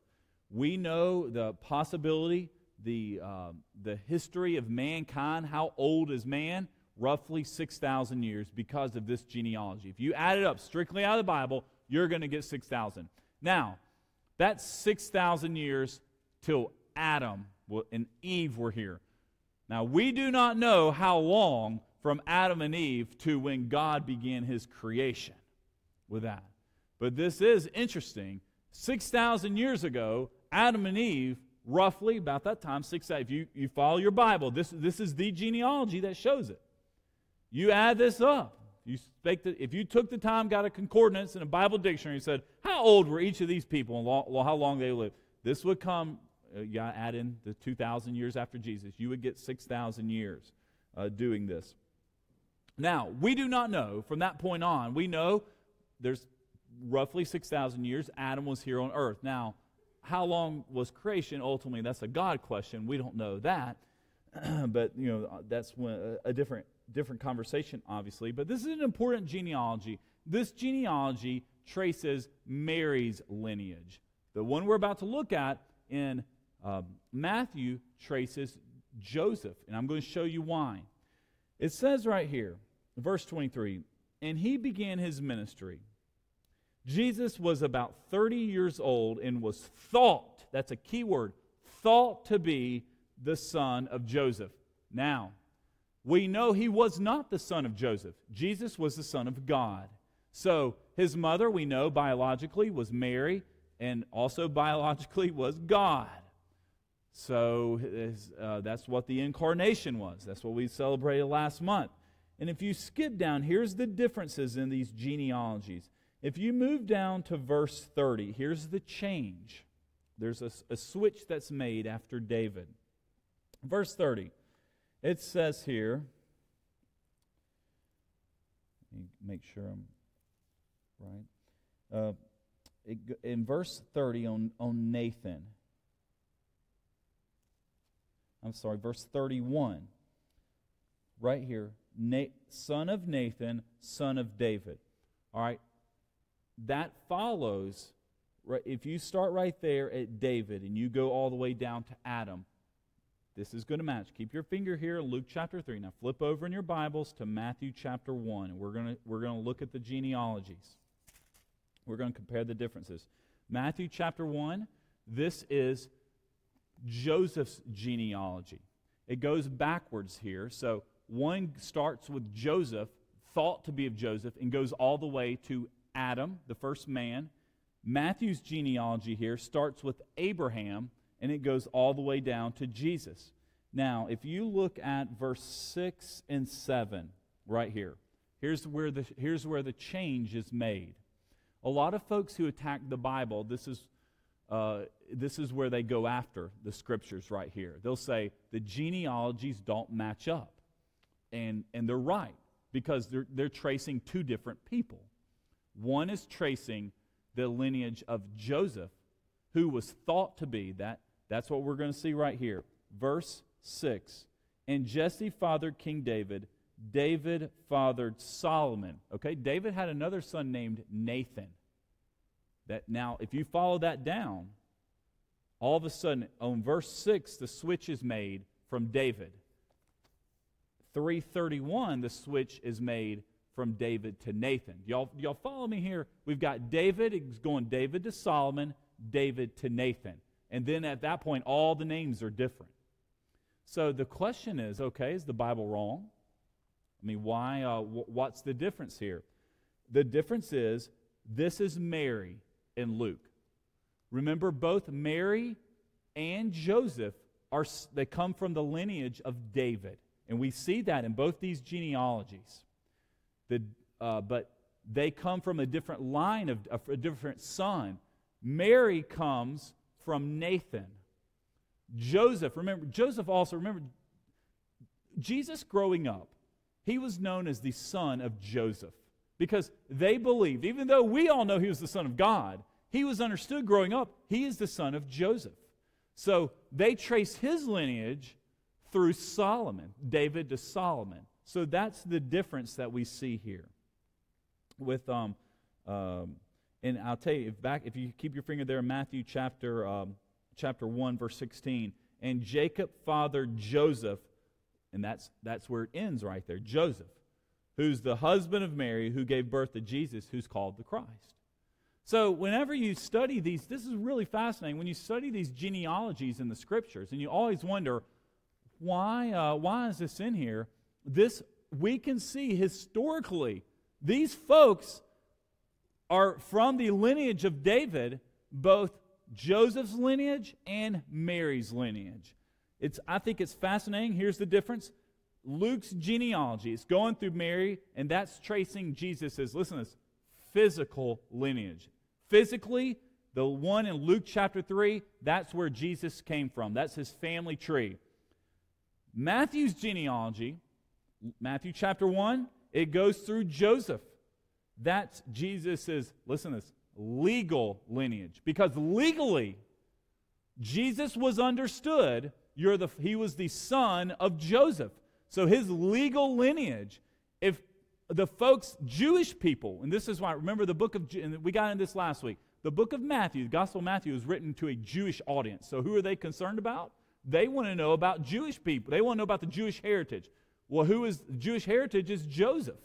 [SPEAKER 2] We know the possibility, the uh, the history of mankind. How old is man? roughly 6,000 years because of this genealogy. If you add it up strictly out of the Bible, you're going to get 6,000. Now, that's 6,000 years till Adam and Eve were here. Now, we do not know how long from Adam and Eve to when God began his creation with that. But this is interesting. 6,000 years ago, Adam and Eve, roughly about that time, 6,000, if you, you follow your Bible, this, this is the genealogy that shows it. You add this up. You the, if you took the time, got a concordance and a Bible dictionary, and said, How old were each of these people and how long they lived? This would come, uh, you add in the 2,000 years after Jesus. You would get 6,000 years uh, doing this. Now, we do not know from that point on. We know there's roughly 6,000 years Adam was here on earth. Now, how long was creation? Ultimately, that's a God question. We don't know that. but, you know, that's when, a, a different different conversation, obviously, but this is an important genealogy. This genealogy traces Mary's lineage. The one we're about to look at in uh, Matthew traces Joseph, and I'm going to show you why. It says right here, verse 23, and he began his ministry. Jesus was about 30 years old and was thought, that's a key word, thought to be the son of Joseph. Now, we know he was not the son of Joseph. Jesus was the son of God. So his mother, we know biologically, was Mary, and also biologically was God. So uh, that's what the incarnation was. That's what we celebrated last month. And if you skip down, here's the differences in these genealogies. If you move down to verse 30, here's the change. There's a, a switch that's made after David. Verse 30. It says here, make sure I'm right. Uh, in verse 30 on, on Nathan, I'm sorry, verse 31, right here, Na- son of Nathan, son of David. All right, that follows, right, if you start right there at David and you go all the way down to Adam, this is going to match. Keep your finger here, Luke chapter 3. Now flip over in your Bibles to Matthew chapter 1, and we're going to, we're going to look at the genealogies. We're going to compare the differences. Matthew chapter 1, This is Joseph's genealogy. It goes backwards here. So one starts with Joseph, thought to be of Joseph, and goes all the way to Adam, the first man. Matthew's genealogy here starts with Abraham, and it goes all the way down to Jesus. Now, if you look at verse 6 and 7, right here, here's where the, here's where the change is made. A lot of folks who attack the Bible, this is, uh, this is where they go after the scriptures right here. They'll say the genealogies don't match up. And, and they're right because they're, they're tracing two different people. One is tracing the lineage of Joseph, who was thought to be that. That's what we're going to see right here. Verse 6. And Jesse fathered King David. David fathered Solomon. Okay, David had another son named Nathan. That now, if you follow that down, all of a sudden, on verse 6, the switch is made from David. 331, the switch is made from David to Nathan. Y'all, y'all follow me here? We've got David, going David to Solomon, David to Nathan. And then at that point, all the names are different. So the question is okay, is the Bible wrong? I mean, why? Uh, w- what's the difference here? The difference is this is Mary and Luke. Remember, both Mary and Joseph are they come from the lineage of David, and we see that in both these genealogies. The, uh, but they come from a different line of, of a different son. Mary comes from Nathan. Joseph, remember, Joseph also, remember, Jesus growing up, he was known as the son of Joseph because they believed, even though we all know he was the son of God, he was understood growing up, he is the son of Joseph. So they trace his lineage through Solomon, David to Solomon. So that's the difference that we see here. With um, um and I'll tell you if back if you keep your finger there, Matthew chapter um, chapter one verse sixteen, and Jacob fathered Joseph, and that's that's where it ends right there. Joseph, who's the husband of Mary, who gave birth to Jesus, who's called the Christ. So, whenever you study these, this is really fascinating. When you study these genealogies in the scriptures, and you always wonder, why, uh, why is this in here? This, we can see historically, these folks are from the lineage of David, both Joseph's lineage and Mary's lineage. It's, I think it's fascinating. Here's the difference Luke's genealogy is going through Mary, and that's tracing Jesus' listen to this, physical lineage. Physically, the one in Luke chapter 3, that's where Jesus came from. That's his family tree. Matthew's genealogy, Matthew chapter 1, it goes through Joseph. That's Jesus' listen to this, legal lineage. Because legally, Jesus was understood, you're the, he was the son of Joseph. So his legal lineage, if the folks, Jewish people, and this is why, remember the book of, and we got in this last week, the book of Matthew, the Gospel of Matthew is written to a Jewish audience. So who are they concerned about? They want to know about Jewish people. They want to know about the Jewish heritage. Well, who is Jewish heritage is Joseph.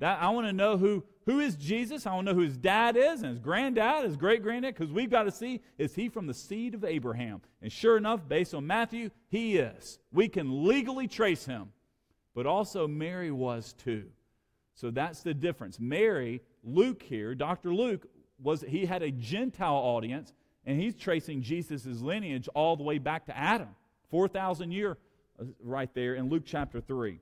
[SPEAKER 2] That I want to know who who is Jesus. I want to know who his dad is and his granddad, his great granddad, because we've got to see is he from the seed of Abraham? And sure enough, based on Matthew, he is. We can legally trace him. But also Mary was too. So that's the difference. Mary, Luke here, Dr. Luke, was he had a Gentile audience, and he's tracing Jesus' lineage all the way back to Adam, 4,000 year uh, right there in Luke chapter 3.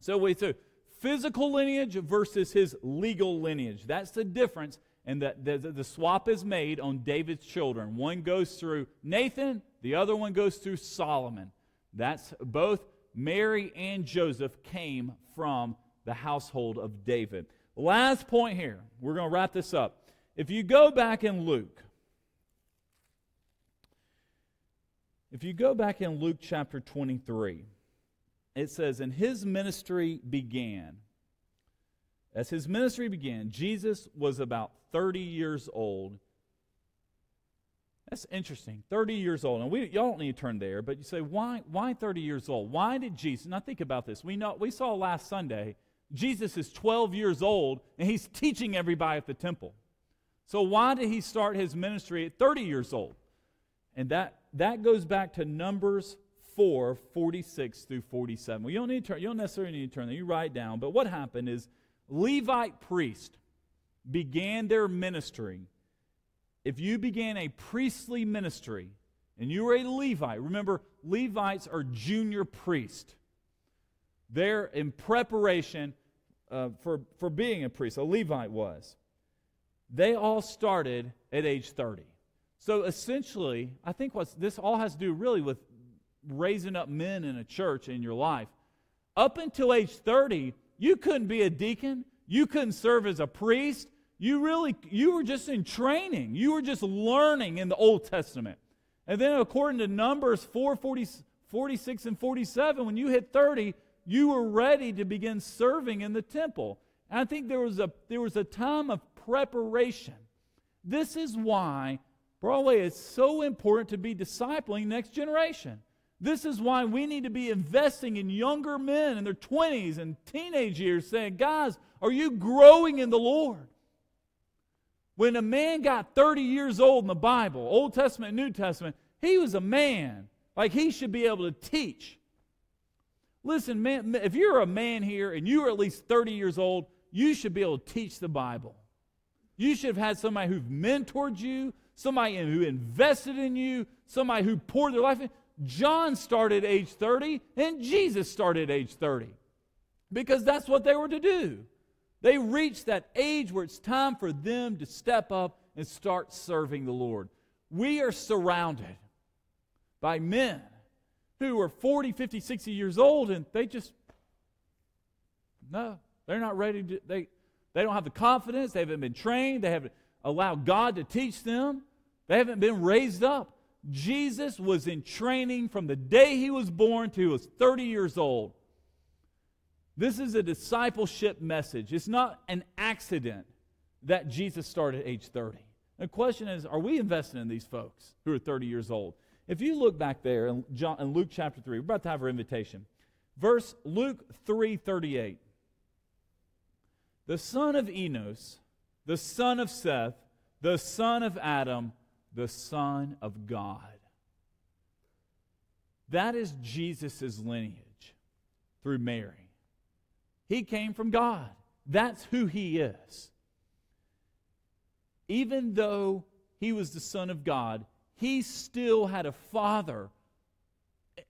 [SPEAKER 2] So we so physical lineage versus his legal lineage. That's the difference, and that the, the swap is made on David's children. One goes through Nathan, the other one goes through Solomon. That's both Mary and Joseph came from the household of David. Last point here. We're going to wrap this up. If you go back in Luke, if you go back in Luke chapter 23, it says, And his ministry began. As his ministry began, Jesus was about 30 years old. That's interesting. 30 years old. And we, y'all don't need to turn there, but you say, why, why 30 years old? Why did Jesus? Now think about this. We, know, we saw last Sunday Jesus is 12 years old and he's teaching everybody at the temple. So, why did he start his ministry at 30 years old? And that, that goes back to Numbers 4, 46 through 47. Well, you don't, need to turn, you don't necessarily need to turn there. You write down. But what happened is Levite priest began their ministry. If you began a priestly ministry and you were a Levite, remember, Levites are junior priests. They're in preparation uh, for, for being a priest. A Levite was. They all started at age 30. So essentially, I think what this all has to do really with raising up men in a church in your life. Up until age 30, you couldn't be a deacon, you couldn't serve as a priest. You really you were just in training. You were just learning in the Old Testament. And then according to Numbers 4 40, 46 and 47, when you hit 30, you were ready to begin serving in the temple. And I think there was a there was a time of preparation. This is why Broadway is so important to be discipling next generation. This is why we need to be investing in younger men in their 20s and teenage years, saying, Guys, are you growing in the Lord? When a man got 30 years old in the Bible, Old Testament New Testament, he was a man. Like he should be able to teach. Listen, man, if you're a man here and you're at least 30 years old, you should be able to teach the Bible. You should have had somebody who've mentored you, somebody who invested in you, somebody who poured their life in. John started age 30 and Jesus started age 30 because that's what they were to do. They reached that age where it's time for them to step up and start serving the Lord. We are surrounded by men who are 40, 50, 60 years old and they just, no, they're not ready to, they, they don't have the confidence, they haven't been trained, they haven't allowed God to teach them, they haven't been raised up. Jesus was in training from the day he was born to he was 30 years old. This is a discipleship message. It's not an accident that Jesus started at age 30. The question is, are we investing in these folks who are 30 years old? If you look back there in, John, in Luke chapter 3, we're about to have our invitation. Verse Luke 3 38. The son of Enos, the son of Seth, the son of Adam, the Son of God. That is Jesus' lineage through Mary. He came from God. That's who he is. Even though he was the Son of God, he still had a father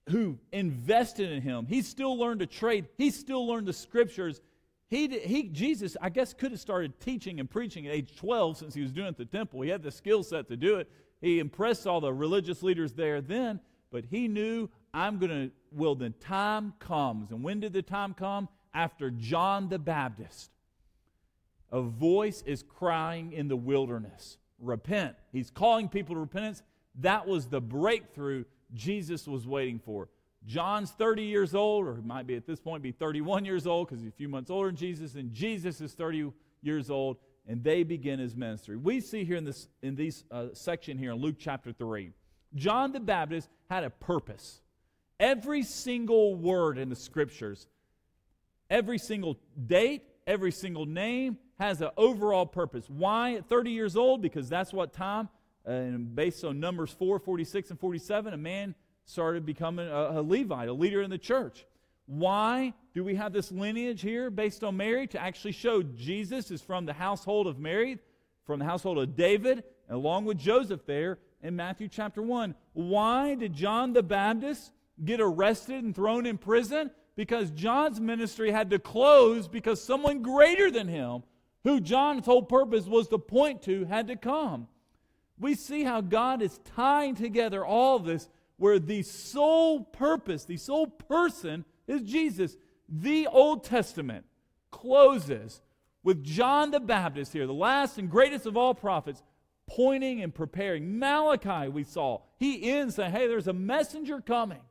[SPEAKER 2] who invested in him. He still learned to trade, he still learned the scriptures. He, he, Jesus, I guess, could have started teaching and preaching at age 12 since he was doing it at the temple. He had the skill set to do it. He impressed all the religious leaders there then, but he knew, I'm going to, well, the time comes. And when did the time come? After John the Baptist. A voice is crying in the wilderness repent. He's calling people to repentance. That was the breakthrough Jesus was waiting for. John's 30 years old, or he might be at this point be 31 years old because he's a few months older than Jesus, and Jesus is 30 years old, and they begin his ministry. We see here in this in this uh, section here in Luke chapter 3, John the Baptist had a purpose. Every single word in the scriptures, every single date, every single name has an overall purpose. Why at 30 years old? Because that's what time, uh, and based on Numbers 4, 46, and 47, a man started becoming a, a Levite, a leader in the church. Why do we have this lineage here based on Mary? To actually show Jesus is from the household of Mary, from the household of David, along with Joseph there in Matthew chapter 1. Why did John the Baptist get arrested and thrown in prison? Because John's ministry had to close because someone greater than him, who John's whole purpose was to point to, had to come. We see how God is tying together all this where the sole purpose, the sole person is Jesus. The Old Testament closes with John the Baptist here, the last and greatest of all prophets, pointing and preparing. Malachi, we saw, he ends saying, Hey, there's a messenger coming.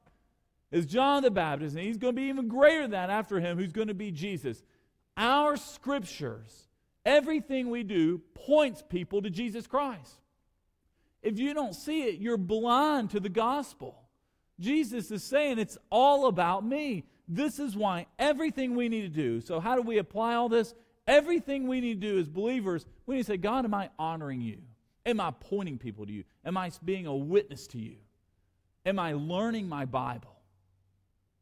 [SPEAKER 2] Is John the Baptist, and he's going to be even greater than that after him, who's going to be Jesus. Our scriptures, everything we do, points people to Jesus Christ. If you don't see it, you're blind to the gospel. Jesus is saying it's all about me. This is why everything we need to do. So, how do we apply all this? Everything we need to do as believers, we need to say, God, am I honoring you? Am I pointing people to you? Am I being a witness to you? Am I learning my Bible?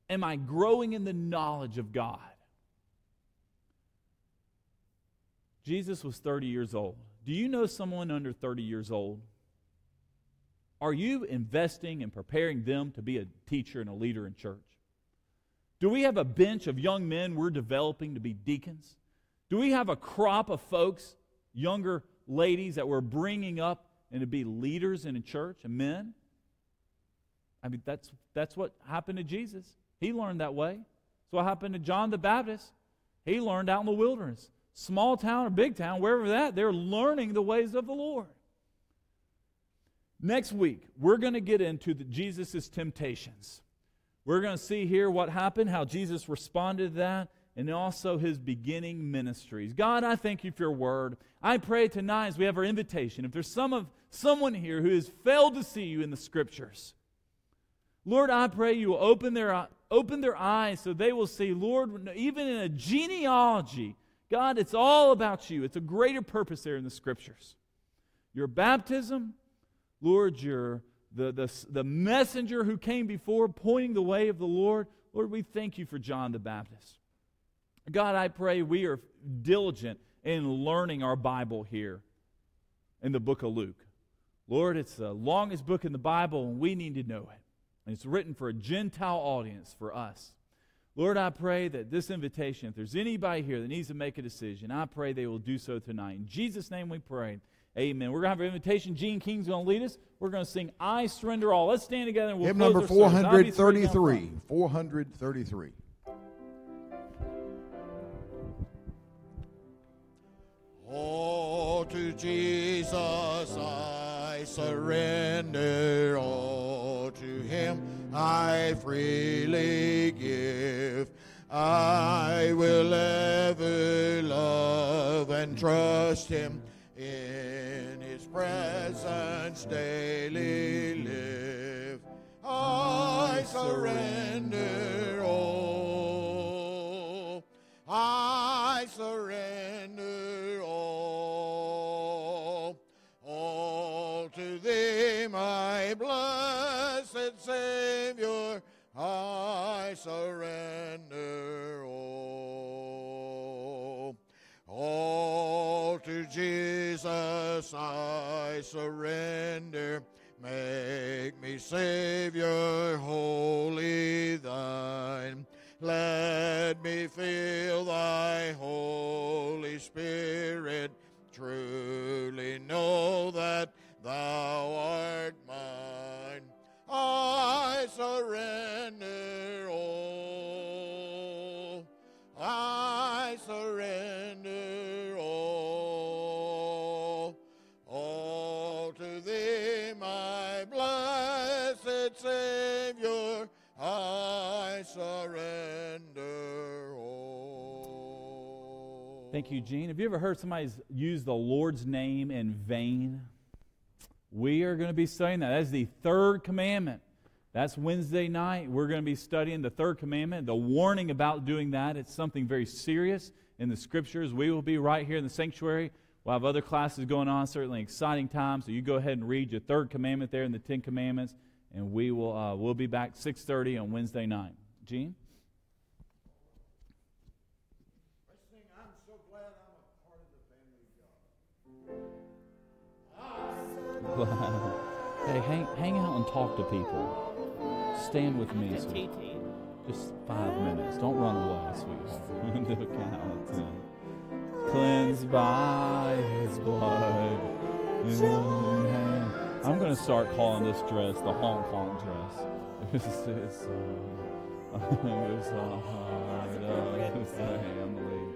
[SPEAKER 2] Am I growing in the knowledge of God? Jesus was 30 years old. Do you know someone under 30 years old? Are you investing and preparing them to be a teacher and a leader in church? Do we have a bench of young men we're developing to be deacons? Do we have a crop of folks, younger ladies, that we're bringing up and to be leaders in a church and men? I mean, that's, that's what happened to Jesus. He learned that way. That's what happened to John the Baptist. He learned out in the wilderness. Small town or big town, wherever that, they're learning the ways of the Lord. Next week, we're going to get into Jesus' temptations. We're going to see here what happened, how Jesus responded to that, and also his beginning ministries. God, I thank you for your word. I pray tonight as we have our invitation, if there's some of someone here who has failed to see you in the scriptures, Lord, I pray you will open their, open their eyes so they will see, Lord, even in a genealogy, God, it's all about you. It's a greater purpose there in the scriptures. Your baptism, Lord, you're the, the, the messenger who came before, pointing the way of the Lord. Lord, we thank you for John the Baptist. God, I pray we are diligent in learning our Bible here in the book of Luke. Lord, it's the longest book in the Bible, and we need to know it. And it's written for a Gentile audience, for us. Lord, I pray that this invitation, if there's anybody here that needs to make a decision, I pray they will do so tonight. In Jesus' name we pray. Amen. We're going to have an invitation. Gene King's going to lead us. We're going to sing I Surrender All. Let's stand together and we'll
[SPEAKER 1] Hymn
[SPEAKER 2] close
[SPEAKER 1] number
[SPEAKER 2] our service. I'll be three down
[SPEAKER 1] 433.
[SPEAKER 2] front.
[SPEAKER 1] 433. Oh, to Jesus I surrender. All to Him I freely give. I will ever love and trust Him in His presence daily live. I surrender all. I surrender all. All to thee, my blessed Savior. I surrender all. All to Jesus I surrender. Make me Savior, wholly thine. Let me feel thy Holy Spirit. Truly know that thou art
[SPEAKER 2] Thank you, Gene. Have you ever heard somebody use the Lord's name in vain? We are going to be studying that. That's the third commandment. That's Wednesday night. We're going to be studying the third commandment, the warning about doing that. It's something very serious in the scriptures. We will be right here in the sanctuary. We'll have other classes going on, certainly exciting time. So you go ahead and read your third commandment there in the Ten Commandments, and we will uh, we'll be back 6:30 on Wednesday night. Gene.
[SPEAKER 1] I'm a part of the family God.
[SPEAKER 2] hey, hang, hang out and talk to people. Stand with me, sweet. Just five minutes. Don't run away, sweetheart. the count. ten. Cleansed by His blood. hand. I'm going to start calling this dress the Hong Kong dress. This is uh, it's the heart of the family,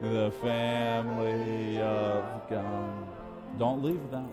[SPEAKER 2] the family of God. Don't leave without